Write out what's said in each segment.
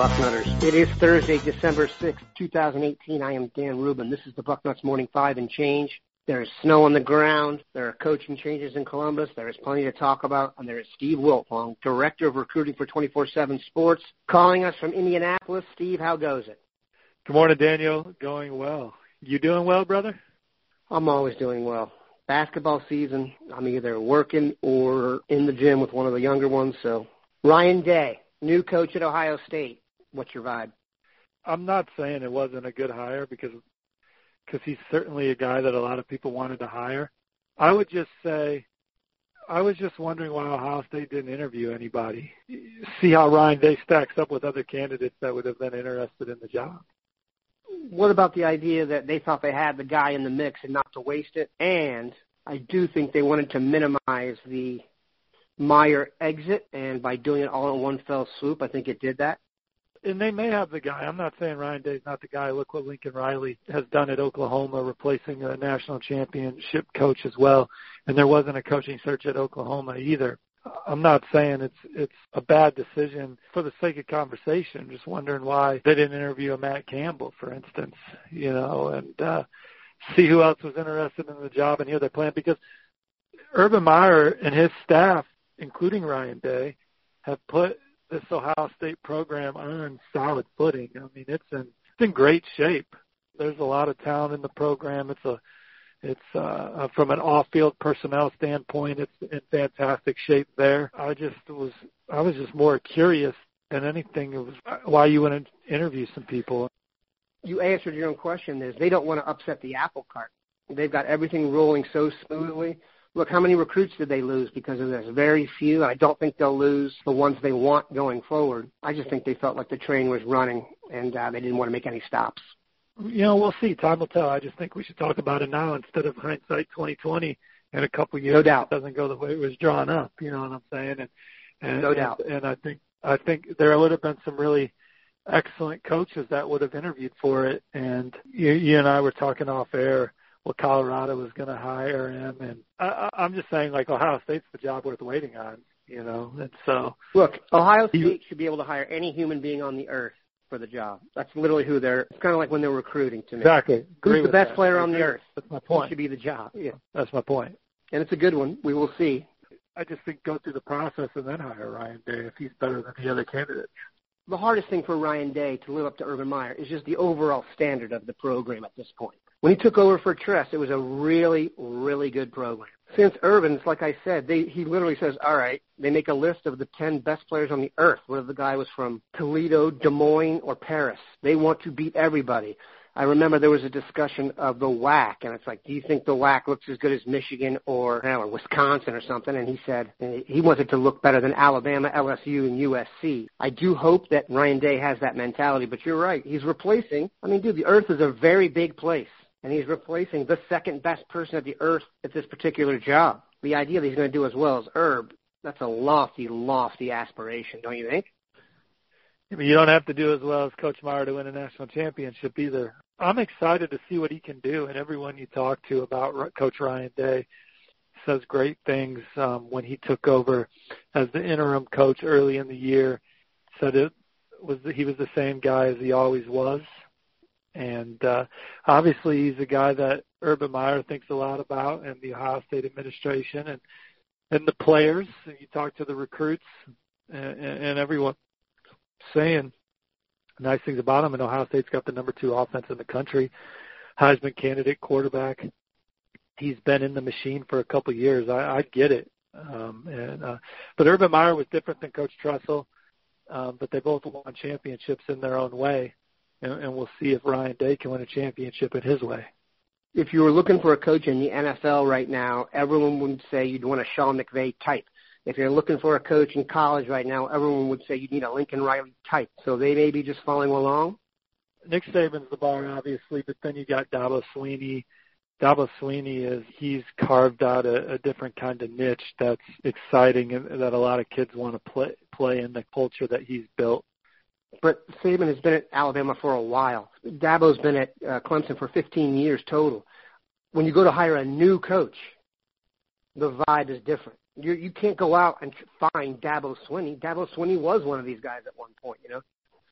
Bucknutters. It is Thursday, December 6th, 2018. I am Dan Rubin. This is the Bucknuts Morning Five and Change. There is snow on the ground. There are coaching changes in Columbus. There is plenty to talk about. And there is Steve Wiltfong, Director of Recruiting for 24-7 Sports, calling us from Indianapolis. Steve, how goes it? Good morning, Daniel. Going well. You doing well, brother? I'm always doing well. Basketball season, I'm either working or in the gym with one of the younger ones. So, Ryan Day, new coach at Ohio State. What's your vibe? I'm not saying it wasn't a good hire because because he's certainly a guy that a lot of people wanted to hire. I would just say I was just wondering why Ohio State didn't interview anybody. See how Ryan Day stacks up with other candidates that would have been interested in the job. What about the idea that they thought they had the guy in the mix and not to waste it? And I do think they wanted to minimize the Meyer exit, and by doing it all in one fell swoop, I think it did that. And they may have the guy. I'm not saying Ryan Day's not the guy. Look what Lincoln Riley has done at Oklahoma, replacing a national championship coach as well. And there wasn't a coaching search at Oklahoma either. I'm not saying it's it's a bad decision for the sake of conversation. Just wondering why they didn't interview a Matt Campbell, for instance, you know, and uh, see who else was interested in the job and hear their plan. Because Urban Meyer and his staff including Ryan Day, have put this Ohio State program on solid footing. I mean, it's in it's in great shape. There's a lot of talent in the program. It's a it's uh, from an off-field personnel standpoint, it's in fantastic shape there. I just was I was just more curious than anything. It was why you went to interview some people. You answered your own question. Is they don't want to upset the apple cart. They've got everything rolling so smoothly look, how many recruits did they lose because of this? Very few. I don't think they'll lose the ones they want going forward. I just think they felt like the train was running and uh, they didn't want to make any stops. You know, we'll see. Time will tell. I just think we should talk about it now instead of hindsight 2020 in a couple of years. No doubt. It doesn't go the way it was drawn up. You know what I'm saying? And, and no doubt. And, and I think I think there would have been some really excellent coaches that would have interviewed for it. And you, you and I were talking off air well, Colorado was going to hire him, and I, I'm just saying, like Ohio State's the job worth waiting on, you know. And so, look, Ohio State you, should be able to hire any human being on the earth for the job. That's literally who they're. It's kind of like when they're recruiting to me. Exactly. Who's the best that. player on the earth? That's my point. Should be the job. Yeah, that's my point. And it's a good one. We will see. I just think go through the process and then hire Ryan Day if he's better than the other candidates. The hardest thing for Ryan Day to live up to Urban Meyer is just the overall standard of the program at this point. When he took over for Tress, it was a really, really good program. Since Urban's, like I said, they, he literally says, all right, they make a list of the 10 best players on the earth, whether the guy was from Toledo, Des Moines, or Paris. They want to beat everybody. I remember there was a discussion of the WAC, and it's like, do you think the WAC looks as good as Michigan or, know, Wisconsin or something? And he said he wants it to look better than Alabama, LSU, and USC. I do hope that Ryan Day has that mentality, but you're right. He's replacing, I mean, dude, the earth is a very big place and he's replacing the second best person at the earth at this particular job. The idea that he's going to do as well as Herb, that's a lofty, lofty aspiration, don't you think? I mean, you don't have to do as well as Coach Meyer to win a national championship either. I'm excited to see what he can do, and everyone you talk to about Coach Ryan Day says great things. Um, when he took over as the interim coach early in the year, said it was he was the same guy as he always was, and uh, obviously, he's a guy that Urban Meyer thinks a lot about, and the Ohio State administration, and and the players. And you talk to the recruits, and, and everyone saying nice things about him. And Ohio State's got the number two offense in the country, Heisman candidate quarterback. He's been in the machine for a couple years. I, I get it. Um, and uh, but Urban Meyer was different than Coach Tressel, um, but they both won championships in their own way and, and we'll see if Ryan Day can win a championship in his way. If you were looking for a coach in the NFL right now, everyone would say you'd want a Sean McVay type. If you're looking for a coach in college right now, everyone would say you need a Lincoln Riley type. So they may be just following along. Nick Saban's the bar, obviously, but then you got Dabo Swinney. Dabo Swinney is he's carved out a, a different kind of niche that's exciting and that a lot of kids want to play play in the culture that he's built but Saban has been at Alabama for a while. Dabo's been at uh, Clemson for 15 years total. When you go to hire a new coach, the vibe is different. You you can't go out and find Dabo Swinney. Dabo Swinney was one of these guys at one point, you know.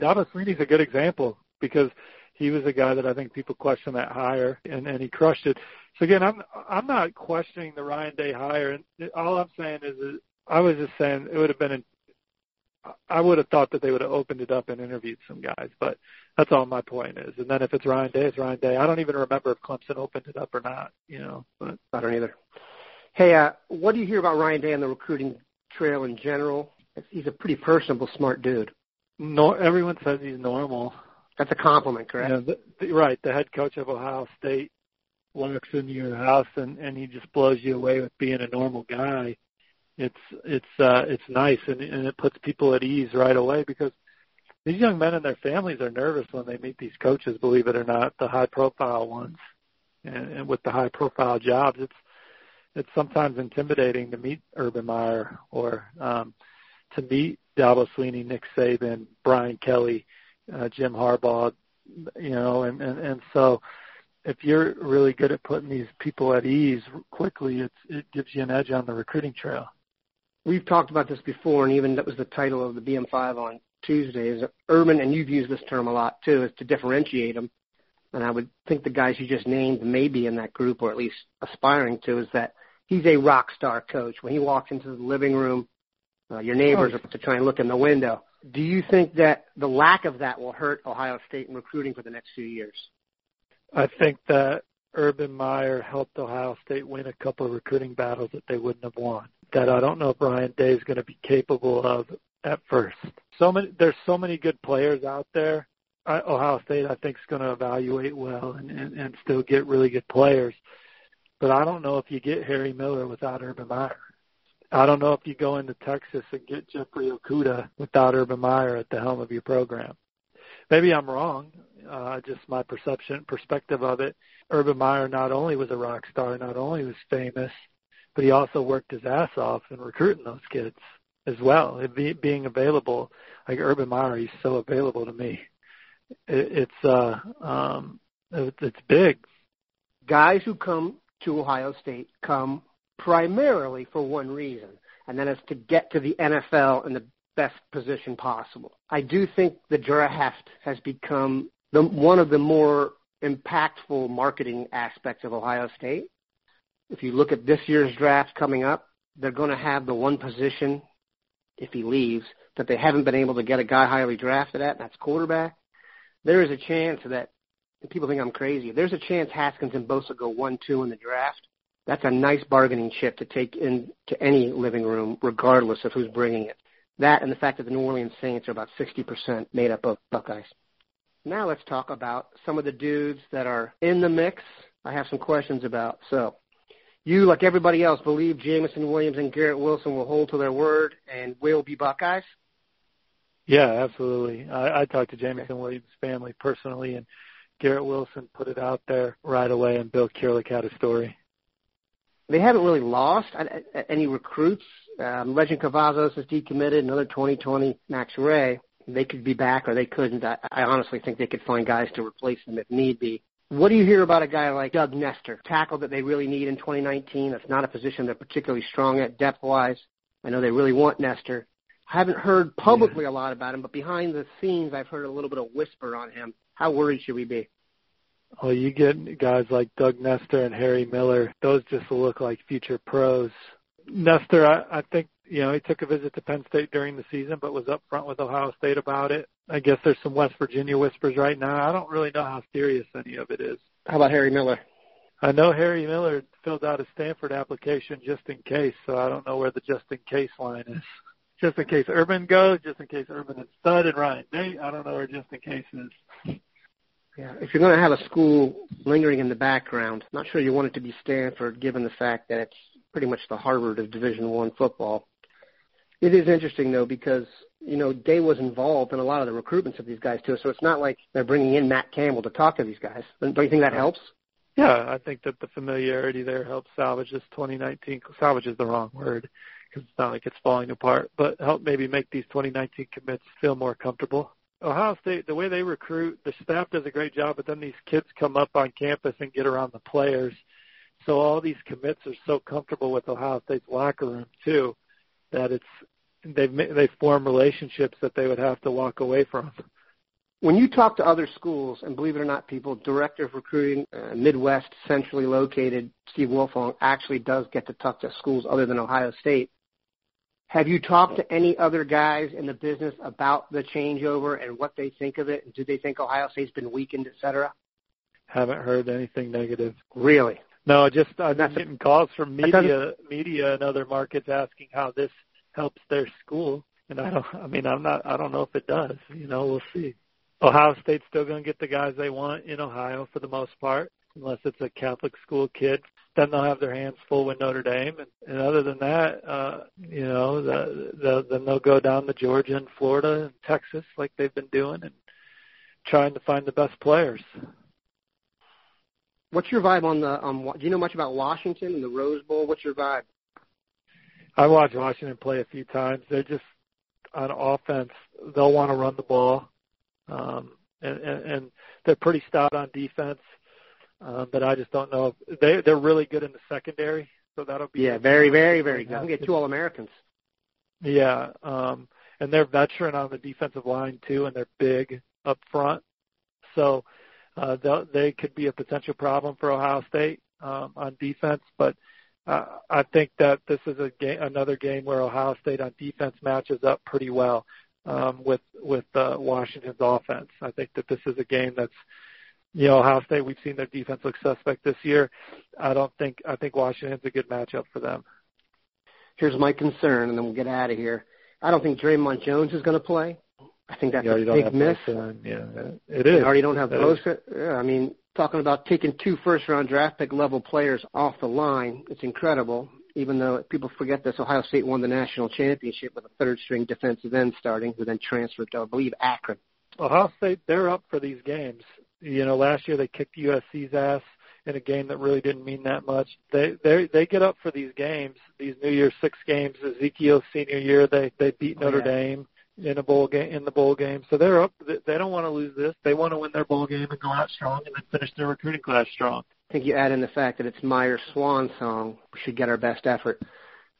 Dabo Swinney's a good example because he was a guy that I think people question that hire, and and he crushed it. So again, I'm I'm not questioning the Ryan Day hire. And all I'm saying is, that I was just saying it would have been. An, I would have thought that they would have opened it up and interviewed some guys, but that's all my point is. And then if it's Ryan Day, it's Ryan Day. I don't even remember if Clemson opened it up or not. You know, but I don't either. Hey, uh, what do you hear about Ryan Day on the recruiting trail in general? He's a pretty personable, smart dude. No, everyone says he's normal. That's a compliment, correct? Yeah, the, the, right. The head coach of Ohio State walks into your house and and he just blows you away with being a normal guy. It's it's uh it's nice and and it puts people at ease right away because these young men and their families are nervous when they meet these coaches, believe it or not, the high profile ones. And, and with the high profile jobs, it's it's sometimes intimidating to meet Urban Meyer or um to meet Dabo Swinney, Nick Saban, Brian Kelly, uh, Jim Harbaugh, you know, and, and, and so if you're really good at putting these people at ease quickly, it's, it gives you an edge on the recruiting trail. We've talked about this before, and even that was the title of the BM5 on Tuesday. Is Urban, and you've used this term a lot too, is to differentiate them. And I would think the guys you just named may be in that group, or at least aspiring to, is that he's a rock star coach. When he walks into the living room, uh, your neighbors are to try and look in the window. Do you think that the lack of that will hurt Ohio State in recruiting for the next few years? I think that Urban Meyer helped Ohio State win a couple of recruiting battles that they wouldn't have won. That I don't know if Ryan Day is going to be capable of at first. So many, there's so many good players out there. I, Ohio State, I think, is going to evaluate well and, and, and still get really good players. But I don't know if you get Harry Miller without Urban Meyer. I don't know if you go into Texas and get Jeffrey Okudah without Urban Meyer at the helm of your program. Maybe I'm wrong. Uh, just my perception, perspective of it. Urban Meyer not only was a rock star, not only was famous, but he also worked his ass off in recruiting those kids as well. And be, being available, like Urban Meyer, he's so available to me. It, it's uh, um, it, it's big. Guys who come to Ohio State come primarily for one reason, and that is to get to the NFL in the best position possible. I do think the draft has become the, one of the more impactful marketing aspects of Ohio State. If you look at this year's draft coming up, they're going to have the one position, if he leaves, that they haven't been able to get a guy highly drafted at, and that's quarterback. There is a chance that, people think I'm crazy, there's a chance Haskins and Bosa go 1 2 in the draft that's a nice bargaining chip to take into any living room, regardless of who's bringing it. That and the fact that the New Orleans Saints are about 60% made up of Buckeyes. Now let's talk about some of the dudes that are in the mix. I have some questions about. So, you, like everybody else, believe Jameson Williams and Garrett Wilson will hold to their word and will be Buckeyes? Yeah, absolutely. I, I talked to Jameson Williams' family personally, and Garrett Wilson put it out there right away, and Bill Kurelic had a story they haven't really lost any recruits. Um, Lejond Cavazos is decommitted. Another 2020 Max Wray. They could be back or they couldn't. I, I honestly think they could find guys to replace them if need be. What do you hear about a guy like Doug Nester, tackle that they really need in 2019? That's not a position they're particularly strong at depth-wise. I know they really want Nester. I haven't heard publicly yeah. a lot about him, but behind the scenes, I've heard a little bit of whisper on him. How worried should we be? Well, you get guys like Doug Nester and Harry Miller; those just look like future pros. Nester, I, I think you know he took a visit to Penn State during the season, but was upfront with Ohio State about it. I guess there's some West Virginia whispers right now. I don't really know how serious any of it is. How about Harry Miller? I know Harry Miller filled out a Stanford application just in case, so I don't know where the just in case line is. Just in case Urban goes, just in case Urban and Stud and Ryan Day, I don't know where just in case is. Yeah, if you're going to have a school lingering in the background, not sure you want it to be Stanford, given the fact that it's pretty much the Harvard of Division One football. It is interesting though because you know Day was involved in a lot of the recruitments of these guys too, so it's not like they're bringing in Matt Campbell to talk to these guys. Don't you think that helps? Yeah, I think that the familiarity there helps salvage this 2019. Salvage is the wrong word because it's not like it's falling apart, but help maybe make these 2019 commits feel more comfortable. Ohio State, the way they recruit, the staff does a great job, but then these kids come up on campus and get around the players. So all these commits are so comfortable with Ohio State's locker room too, that it's they've they form relationships that they would have to walk away from. when you talk to other schools, and believe it or not, people, director of recruiting, uh, Midwest, centrally located, Steve Wiltfong actually does get to talk to schools other than Ohio State. Have you talked to any other guys in the business about the changeover and what they think of it? And do they think Ohio State's been weakened, et cetera? Haven't heard anything negative. Really? No, just I'm been getting calls from media, media and other markets asking how this helps their school, and I don't. I mean, I'm not. I don't know if it does. You know, we'll see. Ohio State's still going to get the guys they want in Ohio for the most part, unless it's a Catholic school kid. Then they'll have their hands full with Notre Dame, and, and other than that, uh, you know, the, the, then they'll go down to Georgia and Florida and Texas like they've been doing, and trying to find the best players. What's your vibe on the? Um, do you know much about Washington and the Rose Bowl? What's your vibe? I watched Washington play a few times. They're just on offense. They'll want to run the ball, um, and, and, and they're pretty stout on defense. Um, but I just don't know. If, they they're really good in the secondary, so that'll be yeah, very, very, very good. Get two All Americans. Yeah, um, and they're veteran on the defensive line too, and they're big up front. So uh, they could be a potential problem for Ohio State um, on defense. But uh, I think that this is a game, another game where Ohio State on defense matches up pretty well um, with with uh, Washington's offense. I think that this is a game that's you know Ohio State. We've seen their defense look suspect this year. I don't think I think Washington's a good matchup for them. Here's my concern, and then we'll get out of here. I don't think Dre'Mont Jones is going to play. I think that's a big miss. Yeah, it is. You already don't have Bosa. Yeah, I mean, talking about taking two first-round draft pick level players off the line, it's incredible. Even though people forget this, Ohio State won the national championship with a third-string defensive end starting, who then transferred to, I believe, Akron. Ohio State, they're up for these games. You know, last year they kicked USC's ass in a game that really didn't mean that much. They they they get up for these games, these New Year's Six games. Ezekiel's senior year, they they beat Notre oh, yeah. Dame in a bowl game in the bowl game. So they're up. They don't want to lose this. They want to win their bowl game and go out strong, and then finish their recruiting class strong. I think you add in the fact that it's Meyer's swan song. We should get our best effort.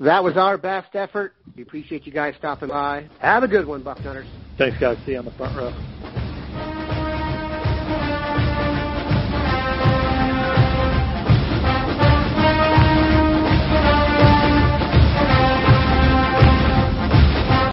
That was our best effort. We appreciate you guys stopping by. Have a good one, Bucknutters. Thanks, guys. See you on the front row.